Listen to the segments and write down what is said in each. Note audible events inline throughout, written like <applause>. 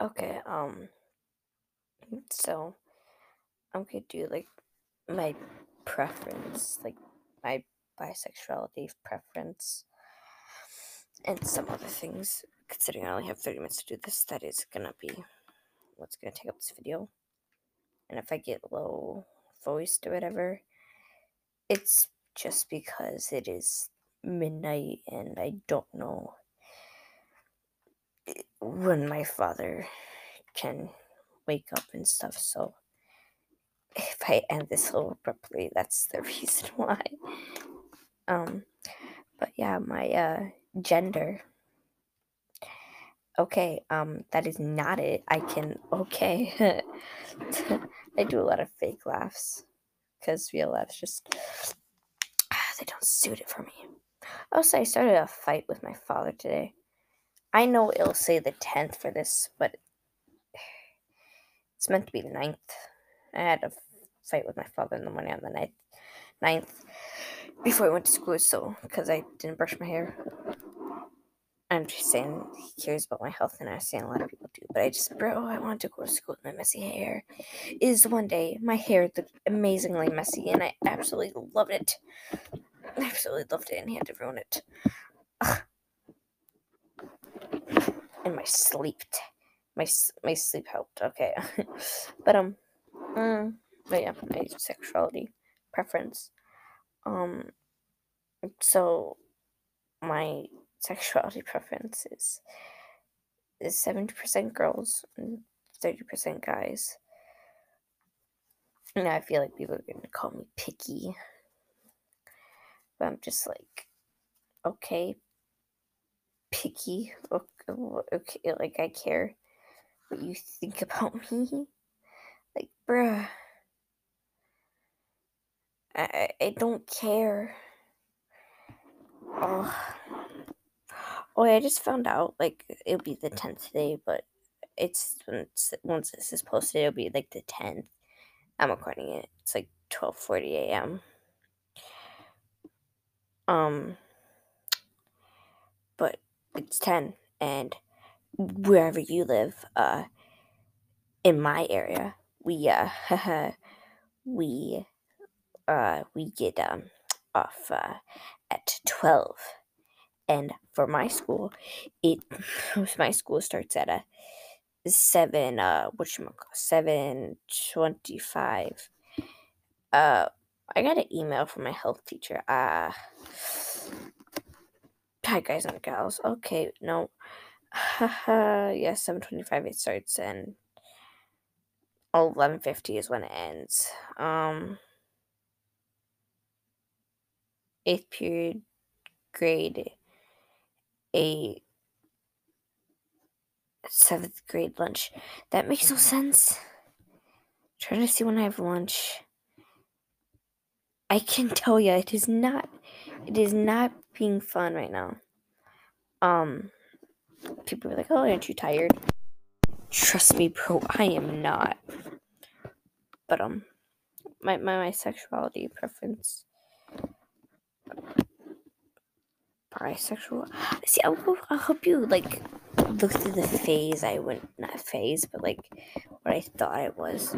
Okay, um, so I'm gonna do like my preference, like my bisexuality preference, and some other things. Considering I only have 30 minutes to do this, that is gonna be what's gonna take up this video. And if I get low voiced or whatever, it's just because it is midnight and I don't know when my father can wake up and stuff. So if I end this little abruptly, that's the <laughs> reason why. Um, but yeah, my uh, gender. Okay, um, that is not it. I can okay. <laughs> I do a lot of fake laughs because real laughs just <sighs> they don't suit it for me. Also, I started a fight with my father today. I know it'll say the 10th for this, but it's meant to be the 9th. I had a fight with my father in the morning on the 9th, 9th before I went to school, so because I didn't brush my hair. I'm just saying he cares about my health, and I'm saying a lot of people do. But I just, bro, I want to go to school with my messy hair. Is one day my hair looked amazingly messy, and I absolutely loved it. I absolutely loved it, and he had to ruin it. Ugh and my sleep my my sleep helped okay. <laughs> But um mm, but yeah my sexuality preference. Um so my sexuality preference is is 70% girls and 30% guys. And i feel like people are to call me picky. But i'm just like okay picky. Okay, like I care what you think <laughs> about me. Like, bruh. I, I don't care. Oh. oh, I just found out, like, it'll be the 10th today, but it's, it's once this is posted, it'll be like the 10th. I'm recording it. It's like 12:40 a.m. Um, but it's 10 and wherever you live uh in my area we uh <laughs> we uh we get um off uh at 12 and for my school it <laughs> my school starts at a 7 uh which 725 uh i got an email from my health teacher uh Hi guys and gals. Okay, no. <laughs> Haha, yeah, 725 it starts and 1150 is when it ends. Um 8th period grade a 7th grade lunch. That makes no sense. trying to see when I have lunch. I can tell you it is not it is not being fun right now. Um, people are like, "Oh, aren't you tired?" Trust me, bro, I am not. But um, my my, my sexuality preference. Bisexual. See, I'll, I'll help you like look through the phase I went not phase, but like what I thought it was.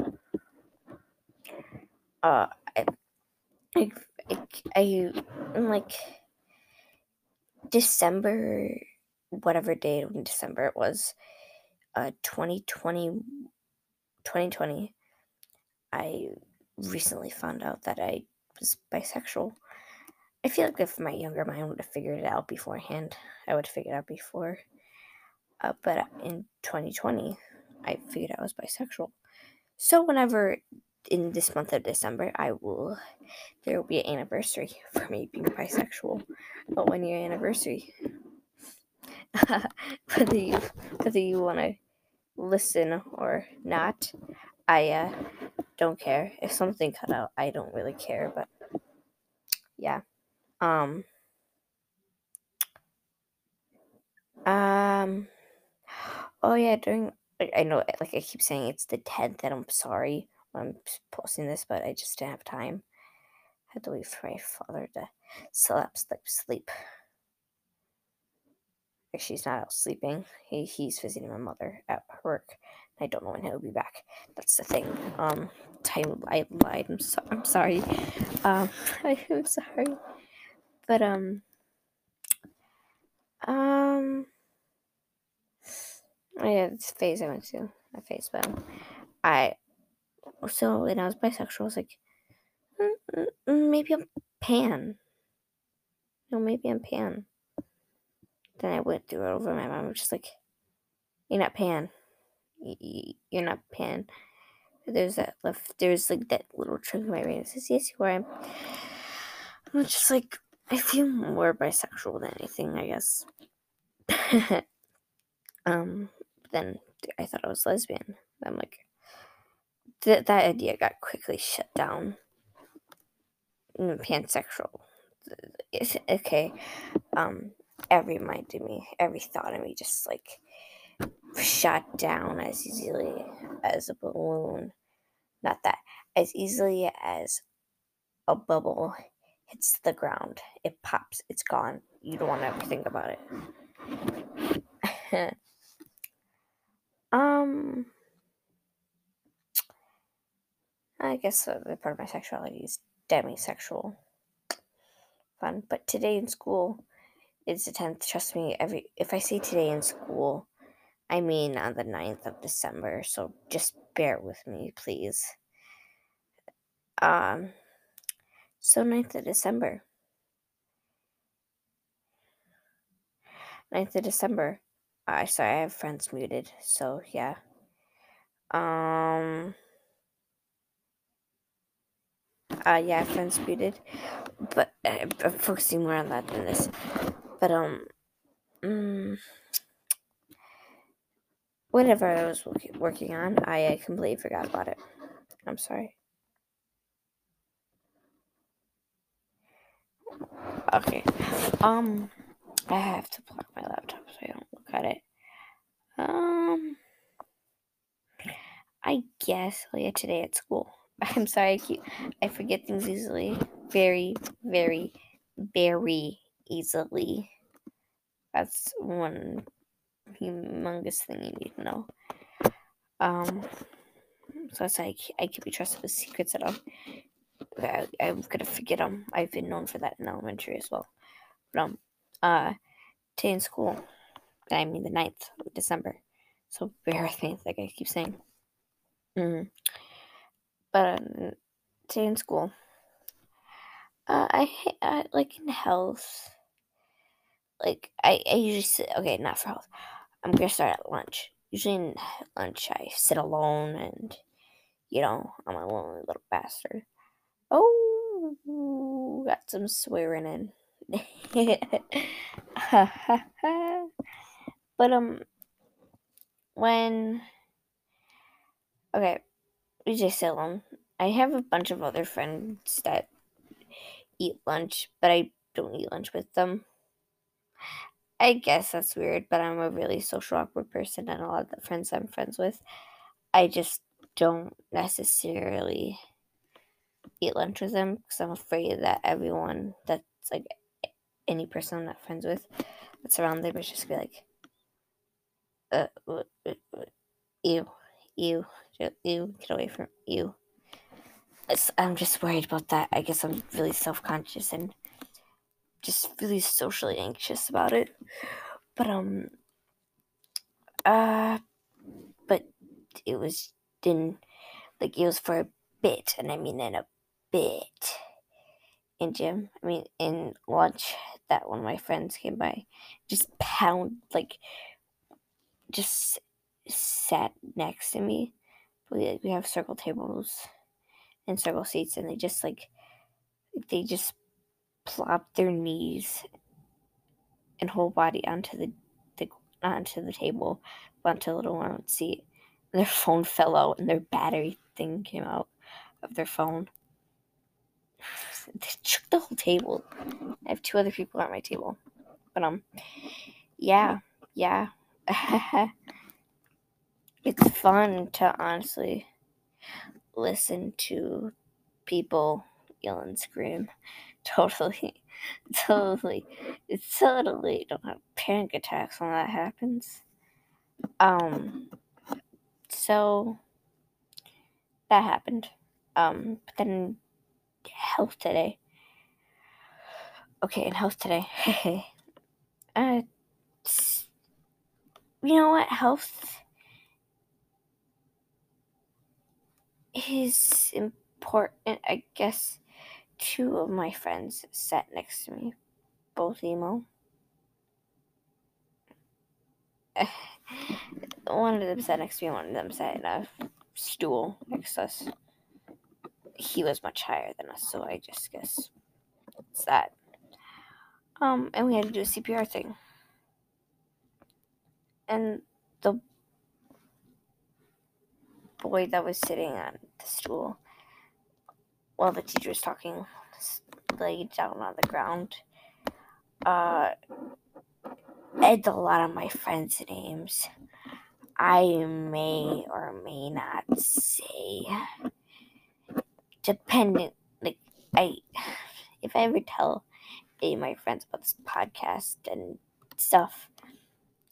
Uh, I, I, I, I I'm like December, whatever day in December it was, uh, 2020, 2020, I recently found out that I was bisexual. I feel like if my younger mind would have figured it out beforehand, I would have figured it out before. Uh, but in 2020, I figured I was bisexual. So whenever in this month of December, I will there will be an anniversary <laughs> for me being bisexual, a one year anniversary. <laughs> whether you whether you want to listen or not, I uh, don't care. If something cut out, I don't really care. But yeah, um, um, oh yeah, during I know like I keep saying it's the tenth, and I'm sorry I'm posting this, but I just didn't have time. I had to wait for my father to sleep, sleep, sleep. she's not out sleeping. He, he's visiting my mother at work. I don't know when he'll be back. That's the thing. Um, I, I lied. I'm, so, I'm sorry. Um, <laughs> I, am sorry. But, um, um, oh yeah, it's phase I went to. A phase, but I, so when I was bisexual, I was like, mm, mm, mm maybe I'm pan. No, maybe I'm pan. Then I went through it over my mom just like, you're not pan. You're not pan. There's that left, there's like that little trick in my brain that says, yes, you are. I'm just like, I feel more bisexual than anything, I guess. <laughs> um, then I thought I was lesbian. I'm like, th- that idea got quickly shut down. Pansexual. Okay. Um, every mind in me, every thought in me just like shot down as easily as a balloon. Not that, as easily as a bubble hits the ground. It pops, it's gone. You don't want to ever think about it. <laughs> um, I guess the part of my sexuality is demisexual. Fun. But today in school, it's the 10th. Trust me, every if I say today in school, I mean on the 9th of December. So just bear with me, please. Um, so 9th of December. 9th of December. I uh, sorry, I have friends muted, so yeah. Um uh yeah, friends muted. But uh, I'm focusing more on that than this. But um, mm, whatever I was working on, I, I completely forgot about it. I'm sorry. Okay. Um, I have to plug my laptop so I don't look at it. Um, I guess. Oh yeah, today at school. <laughs> I'm sorry. I keep I forget things easily. Very, very, very easily. That's one humongous thing you need to know. Um, so it's like I can be trusted with secrets I'm, I, I'm gonna forget them. I've been known for that in elementary as well. But um, uh, today in school, I mean the 9th of December. So bear with me, like I keep saying. Mm. But today in school, uh, I, I like in health like I, I usually sit okay, not for health. I'm gonna start at lunch. Usually in lunch I sit alone and you know, I'm a lonely little bastard. Oh got some swearing in. <laughs> but um when okay, sit alone. I have a bunch of other friends that eat lunch, but I don't eat lunch with them. I guess that's weird, but I'm a really social awkward person, and a lot of the friends I'm friends with, I just don't necessarily eat lunch with them because I'm afraid that everyone that's like any person I'm not friends with that's around them is just be like, uh, uh, uh, uh ew, ew, ew, get away from you. I'm just worried about that. I guess I'm really self conscious and just really socially anxious about it. But um uh but it was didn't like it was for a bit and I mean in a bit in gym. I mean in lunch that one of my friends came by just pound like just sat next to me. We have circle tables and circle seats and they just like they just plop their knees and whole body onto the, the onto the table, onto a little one seat. And their <laughs> phone fell out and their battery thing came out of their phone. <sighs> They shook the whole table. I have two other people at my table. But um yeah, yeah. <laughs> it's fun to honestly listen to people yell and scream <laughs> totally. totally, it's totally don't have panic attacks when that happens. Um, so that happened. Um, but then health today. Okay, in health today. <laughs> uh, you know what? Health is important. I guess two of my friends sat next to me, both emo. <sighs> one of them sat next to me, one of them sat in a stool next to us. He was much higher than us, so I just guess it's that. Um, and we had to do a CPR thing. And the boy that was sitting on the stool while the teacher was talking laid down on the ground. Uh, it's a lot of my friends' names. I may or may not say, dependent. Like I, if I ever tell any of my friends about this podcast and stuff,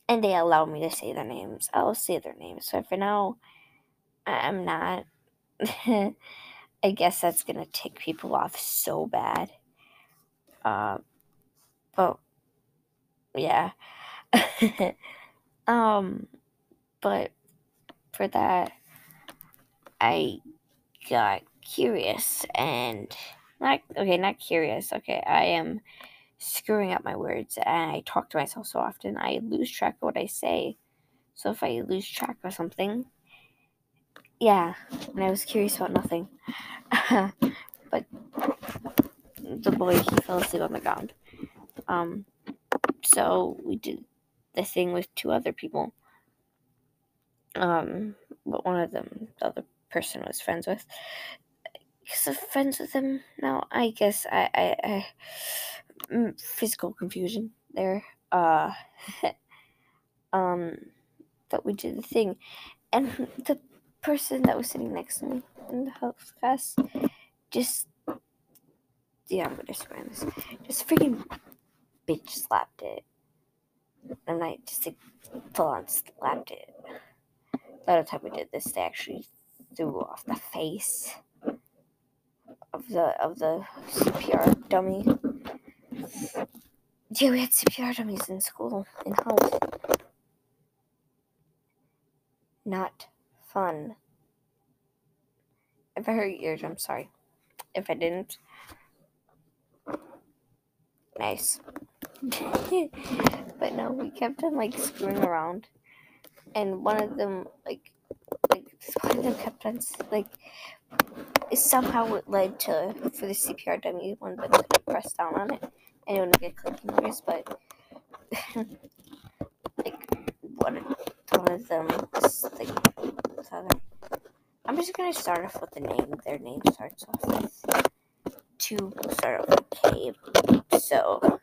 and they allow me to say their names, I'll say their names. So for now, I'm not. <laughs> I guess that's gonna tick people off so bad. Uh, but yeah. <laughs> um, but for that, I got curious and not okay, not curious. Okay, I am screwing up my words and I talk to myself so often I lose track of what I say. So if I lose track of something, yeah, and I was curious about nothing. <laughs> but the boy he fell asleep on the ground. Um, so we did the thing with two other people. Um, but one of them, the other person was friends with. Because of friends with him now, I guess I, I, I mm, physical confusion there. Uh, <laughs> um, but we did the thing, and the person that was sitting next to me in the health class just yeah, I'm gonna swear this. Just freaking bitch slapped it. And I just like full on slapped it. The other time we did this, they actually threw off the face of the of the CPR dummy. Yeah, we had CPR dummies in school in health. Not fun. If I hurt your I'm sorry. If I didn't, nice. <laughs> but no, we kept on like screwing around, and one of them like like one of them kept on like somehow it led to for the CPR dummy one them could down on it and it wouldn't get clicking noise, but like one of one of them was like I'm just gonna start off with the name. Their name starts off with two start off with K. So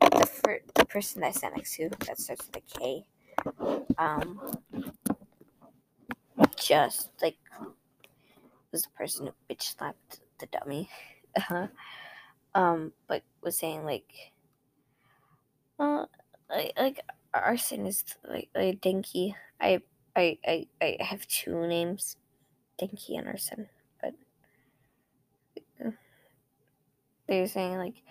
the fir- the person that I sat next to that starts with a K, um, just like was the person who bitch slapped the dummy, <laughs> um, but was saying like, uh, like, like arson is like like dinky. I I I I have two names, Dinky Anderson, but they're saying like,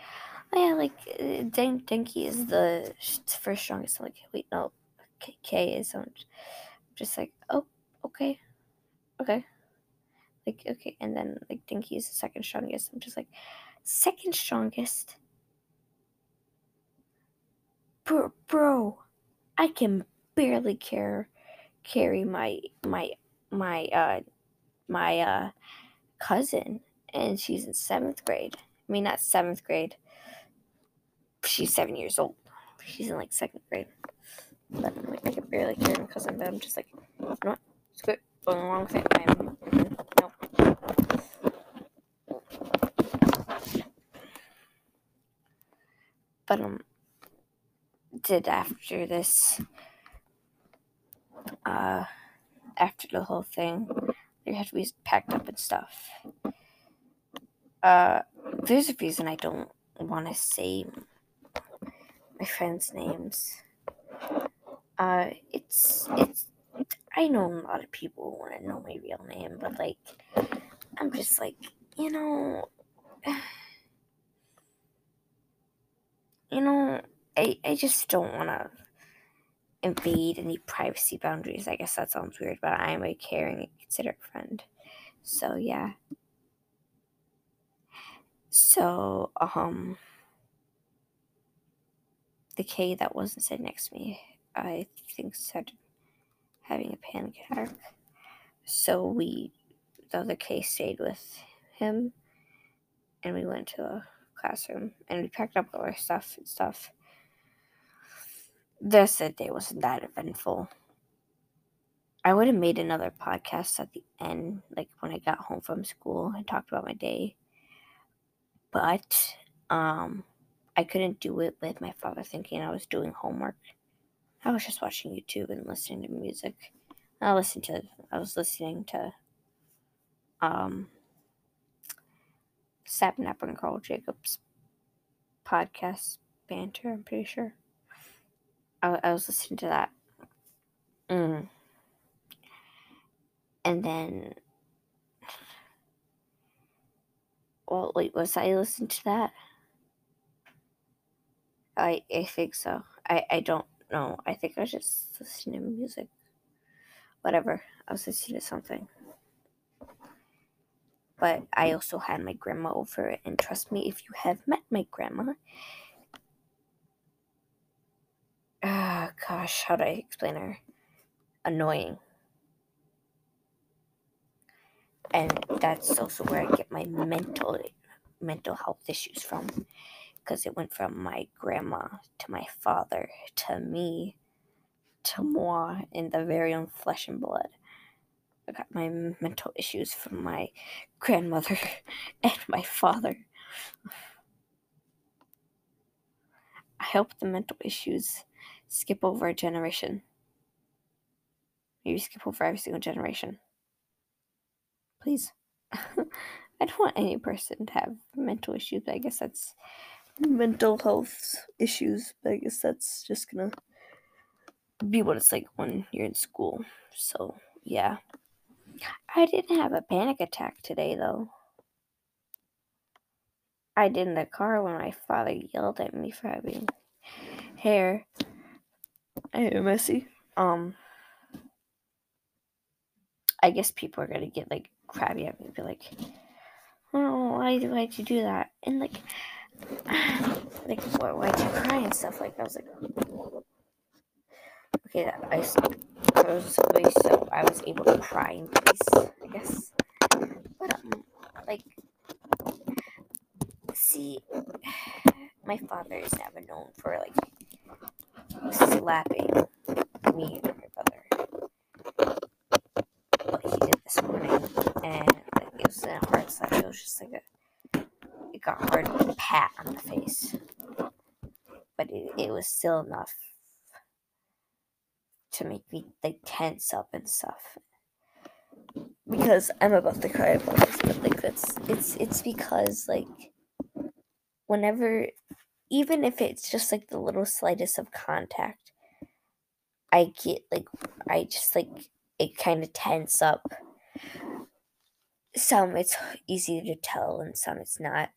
oh yeah, like uh, Dink Dinky is the first strongest. I'm like, wait, no, K, K is. I'm just like, oh, okay, okay, like okay, and then like Dinky is the second strongest. I'm just like, second strongest, bro, bro, I can barely care carry my my my uh my uh cousin and she's in seventh grade. I mean not seventh grade. She's seven years old. She's in like second grade. But I'm like I can barely hear my cousin, but I'm just like, you know what? It's good. Going along with it. I'm no. But um did after this uh, after the whole thing, they had to be packed up and stuff. Uh, there's a reason I don't want to say my friends' names. Uh, it's it's. I know a lot of people want to know my real name, but like, I'm just like, you know, <sighs> you know, I I just don't want to invade any privacy boundaries. I guess that sounds weird, but I am a caring and considerate friend. So yeah. So um the K that wasn't sitting next to me, I think started having a panic attack. So we the other K stayed with him and we went to the classroom and we packed up all our stuff and stuff said day wasn't that eventful. I would have made another podcast at the end, like when I got home from school and talked about my day. But um I couldn't do it with my father thinking I was doing homework. I was just watching YouTube and listening to music. I listened to I was listening to um Sapnapper and Karl Jacobs podcast banter, I'm pretty sure. I, I was listening to that. Mm. And then, well, wait, was I listening to that? I I think so. I I don't know. I think I was just listening to music. Whatever. I was listening to something. But I also had my grandma over, and trust me, if you have met my grandma, gosh, how do I explain her? Annoying. And that's also where I get my mental mental health issues from. Because it went from my grandma to my father to me to moi in the very own flesh and blood. I got my mental issues from my grandmother <laughs> and my father. I hope the mental issues skip over a generation. Maybe skip over every single generation. Please. <laughs> I don't want any person to have mental issues, but I guess that's mental health issues, but I guess that's just gonna be what it's like when you're in school. So, yeah. I didn't have a panic attack today, though. I did in the car when my father yelled at me for having hair Hey, messy. Um, I guess people are gonna get like crabby at me, and be like, "Oh, why do why'd you do that?" And like, <sighs> like, why, why'd you cry and stuff? Like, I was like, okay, that I, was so I was able to cry in peace, I guess. But um, like, see, <sighs> my father is never known for like slapping me and my brother. What he did this morning, and it was a hard slap. It was just like a, it got hard pat on the face, but it, it was still enough to make me like tense up and stuff. Because I'm about to cry about this, but like that's it's it's because like whenever even if it's just like the little slightest of contact, I get like, I just like, it kind of tense up. Some it's easy to tell, and some it's not.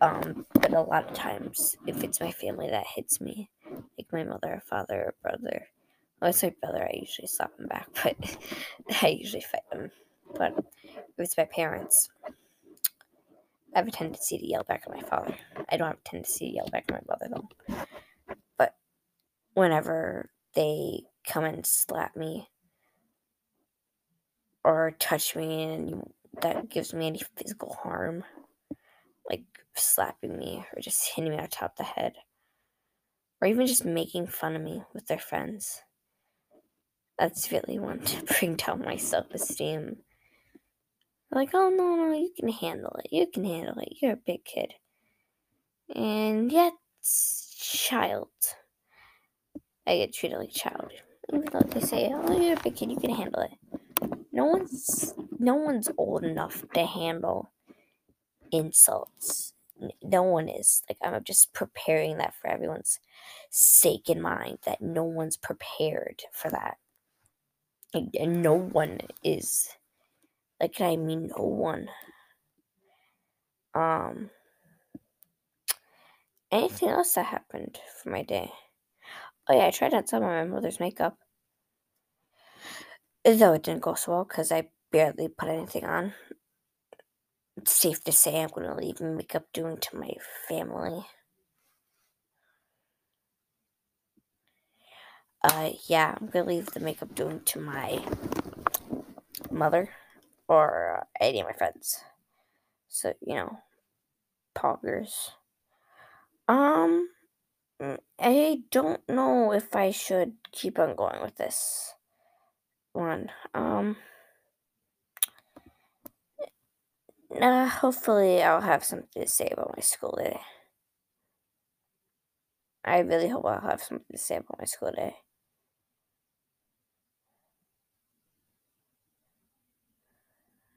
Um, but a lot of times, if it's my family that hits me, like my mother, or father, or brother, well, it's my brother, I usually slap him back, <laughs> but I usually fight him. But if it's my parents, I have a tendency to yell back at my father. I don't have a tendency to yell back at my mother though. But whenever they come and slap me or touch me and that gives me any physical harm, like slapping me or just hitting me on top of the head, or even just making fun of me with their friends, that's really one to <laughs> bring down my self esteem like, oh no, no, you can handle it. You can handle it. You're a big kid. And yet, child. I get treated like a child. Even though they say, oh, you're a big kid, you can handle it. No one's no one's old enough to handle insults. no one is. Like, I'm just preparing that for everyone's sake in mind that no one's prepared for that. And, no one is. Like, I mean, no one. Um, anything else that happened for my day? Oh, yeah, I tried on some of my mother's makeup. Though it didn't go so well because I barely put anything on. It's safe to say I'm going to leave makeup doing to my family. Uh, yeah, I'm going to leave the makeup doing to my mother or any of my friends. So, you know, poggers. Um, I don't know if I should keep on going with this one. Um, uh, hopefully, I'll have something to say about my school day. I really hope I'll have something to say about my school day.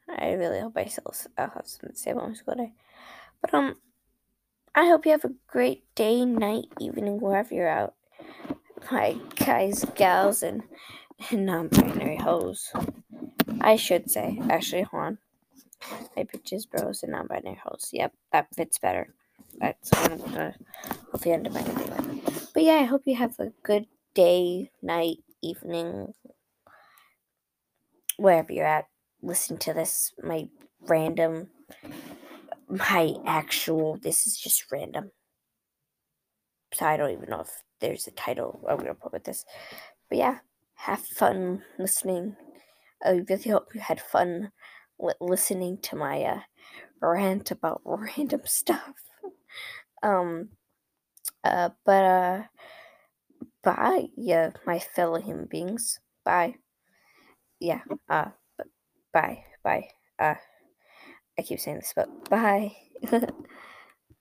I really hope I still I'll have something to say about my school day. But um, I hope you have a great day, night, evening, wherever you're out. Hi, guys, gals, and non-binary hoes. I should say. Actually, hold on. My bitches, bros, and non-binary hoes. Yep, that fits better. That's what I'm gonna hopefully end up my with. But yeah, I hope you have a good day, night, evening, wherever you're at. Listen to this, my random, my actual. This is just random. So I don't even know if there's a title I'm gonna put with this. But yeah have fun listening. I really hope you had fun listening to my uh, rant about <laughs> random stuff. Um, uh, but uh, bye, yeah, my fellow human beings. Bye. Yeah. Uh, bye, bye. Uh, I keep saying this, but bye. <laughs>